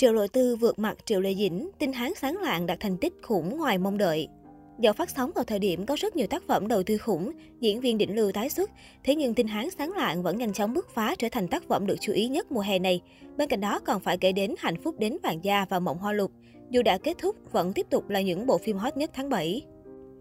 Triệu Lộ Tư vượt mặt Triệu Lệ Dĩnh, tin Hán sáng lạng đạt thành tích khủng ngoài mong đợi. Do phát sóng vào thời điểm có rất nhiều tác phẩm đầu tư khủng, diễn viên đỉnh lưu tái xuất, thế nhưng tin Hán sáng lạng vẫn nhanh chóng bứt phá trở thành tác phẩm được chú ý nhất mùa hè này. Bên cạnh đó còn phải kể đến Hạnh phúc đến vàng da và Mộng Hoa Lục. Dù đã kết thúc, vẫn tiếp tục là những bộ phim hot nhất tháng 7.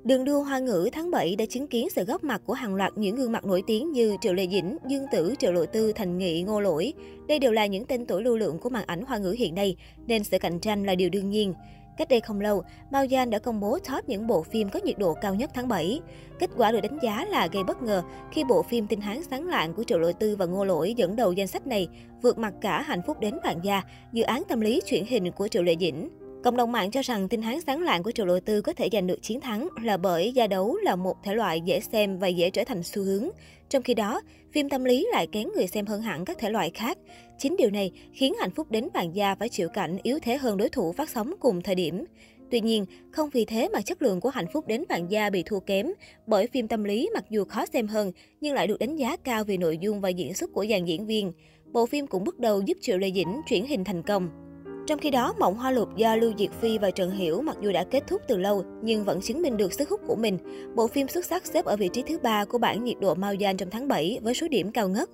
Đường đua hoa ngữ tháng 7 đã chứng kiến sự góp mặt của hàng loạt những gương mặt nổi tiếng như Triệu Lệ Dĩnh, Dương Tử, Triệu Lộ Tư, Thành Nghị, Ngô Lỗi. Đây đều là những tên tuổi lưu lượng của màn ảnh hoa ngữ hiện nay, nên sự cạnh tranh là điều đương nhiên. Cách đây không lâu, Mao Gian đã công bố top những bộ phim có nhiệt độ cao nhất tháng 7. Kết quả được đánh giá là gây bất ngờ khi bộ phim Tinh Hán Sáng Lạng của Triệu Lộ Tư và Ngô Lỗi dẫn đầu danh sách này, vượt mặt cả Hạnh phúc đến vạn gia, dự án tâm lý chuyển hình của Triệu Lệ Dĩnh. Cộng đồng mạng cho rằng tin Hán sáng lạng của Triệu Lộ Tư có thể giành được chiến thắng là bởi gia đấu là một thể loại dễ xem và dễ trở thành xu hướng. Trong khi đó, phim tâm lý lại kén người xem hơn hẳn các thể loại khác. Chính điều này khiến hạnh phúc đến bàn gia phải chịu cảnh yếu thế hơn đối thủ phát sóng cùng thời điểm. Tuy nhiên, không vì thế mà chất lượng của hạnh phúc đến bạn gia bị thua kém, bởi phim tâm lý mặc dù khó xem hơn nhưng lại được đánh giá cao vì nội dung và diễn xuất của dàn diễn viên. Bộ phim cũng bước đầu giúp Triệu Lê Dĩnh chuyển hình thành công. Trong khi đó, Mộng Hoa Lục do Lưu Diệt Phi và Trần Hiểu mặc dù đã kết thúc từ lâu nhưng vẫn chứng minh được sức hút của mình. Bộ phim xuất sắc xếp ở vị trí thứ ba của bảng nhiệt độ Mao Gian trong tháng 7 với số điểm cao ngất.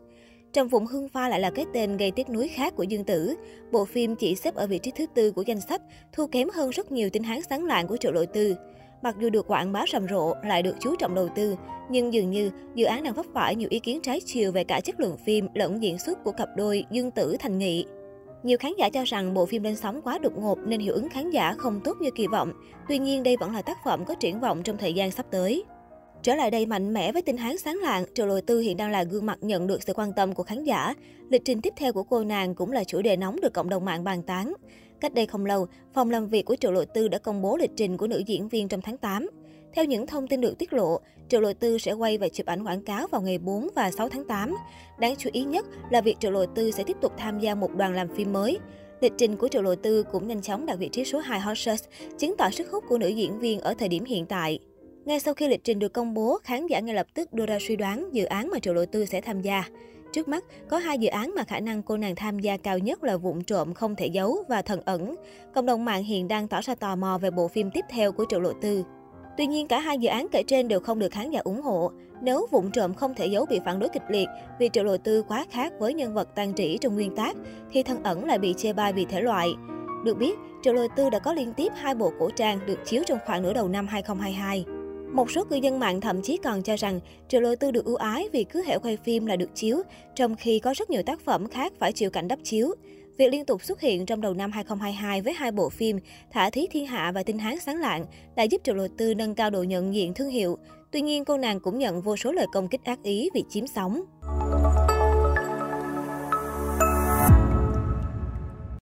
Trầm Phụng Hưng Pha lại là cái tên gây tiếc nuối khác của Dương Tử. Bộ phim chỉ xếp ở vị trí thứ tư của danh sách, thua kém hơn rất nhiều tin hán sáng lạng của Triệu Lộ Tư. Mặc dù được quảng bá rầm rộ, lại được chú trọng đầu tư, nhưng dường như dự án đang vấp phải nhiều ý kiến trái chiều về cả chất lượng phim lẫn diễn xuất của cặp đôi Dương Tử Thành Nghị. Nhiều khán giả cho rằng bộ phim lên sóng quá đột ngột nên hiệu ứng khán giả không tốt như kỳ vọng. Tuy nhiên đây vẫn là tác phẩm có triển vọng trong thời gian sắp tới. Trở lại đây mạnh mẽ với tinh Hán sáng lạng, Triệu Lôi Tư hiện đang là gương mặt nhận được sự quan tâm của khán giả. Lịch trình tiếp theo của cô nàng cũng là chủ đề nóng được cộng đồng mạng bàn tán. Cách đây không lâu, phòng làm việc của Triệu Lôi Tư đã công bố lịch trình của nữ diễn viên trong tháng 8. Theo những thông tin được tiết lộ, Triệu Lộ Tư sẽ quay và chụp ảnh quảng cáo vào ngày 4 và 6 tháng 8. Đáng chú ý nhất là việc Triệu Lộ Tư sẽ tiếp tục tham gia một đoàn làm phim mới. Lịch trình của Triệu Lộ Tư cũng nhanh chóng đạt vị trí số 2 Hot Search, chứng tỏ sức hút của nữ diễn viên ở thời điểm hiện tại. Ngay sau khi lịch trình được công bố, khán giả ngay lập tức đưa ra suy đoán dự án mà Triệu Lộ Tư sẽ tham gia. Trước mắt, có hai dự án mà khả năng cô nàng tham gia cao nhất là Vụn trộm không thể giấu và Thần ẩn. Cộng đồng mạng hiện đang tỏ ra tò mò về bộ phim tiếp theo của Triệu Lộ Tư. Tuy nhiên, cả hai dự án kể trên đều không được khán giả ủng hộ. Nếu vụn trộm không thể giấu bị phản đối kịch liệt vì triệu đầu tư quá khác với nhân vật tàn trĩ trong nguyên tác, thì thân ẩn lại bị chê bai vì thể loại. Được biết, Triệu Lộ Tư đã có liên tiếp hai bộ cổ trang được chiếu trong khoảng nửa đầu năm 2022. Một số cư dân mạng thậm chí còn cho rằng Triệu Lộ Tư được ưu ái vì cứ hệ quay phim là được chiếu, trong khi có rất nhiều tác phẩm khác phải chịu cảnh đắp chiếu. Việc liên tục xuất hiện trong đầu năm 2022 với hai bộ phim Thả Thí Thiên Hạ và Tinh Hán Sáng Lạng đã giúp Triệu Lộ Tư nâng cao độ nhận diện thương hiệu. Tuy nhiên, cô nàng cũng nhận vô số lời công kích ác ý vì chiếm sóng.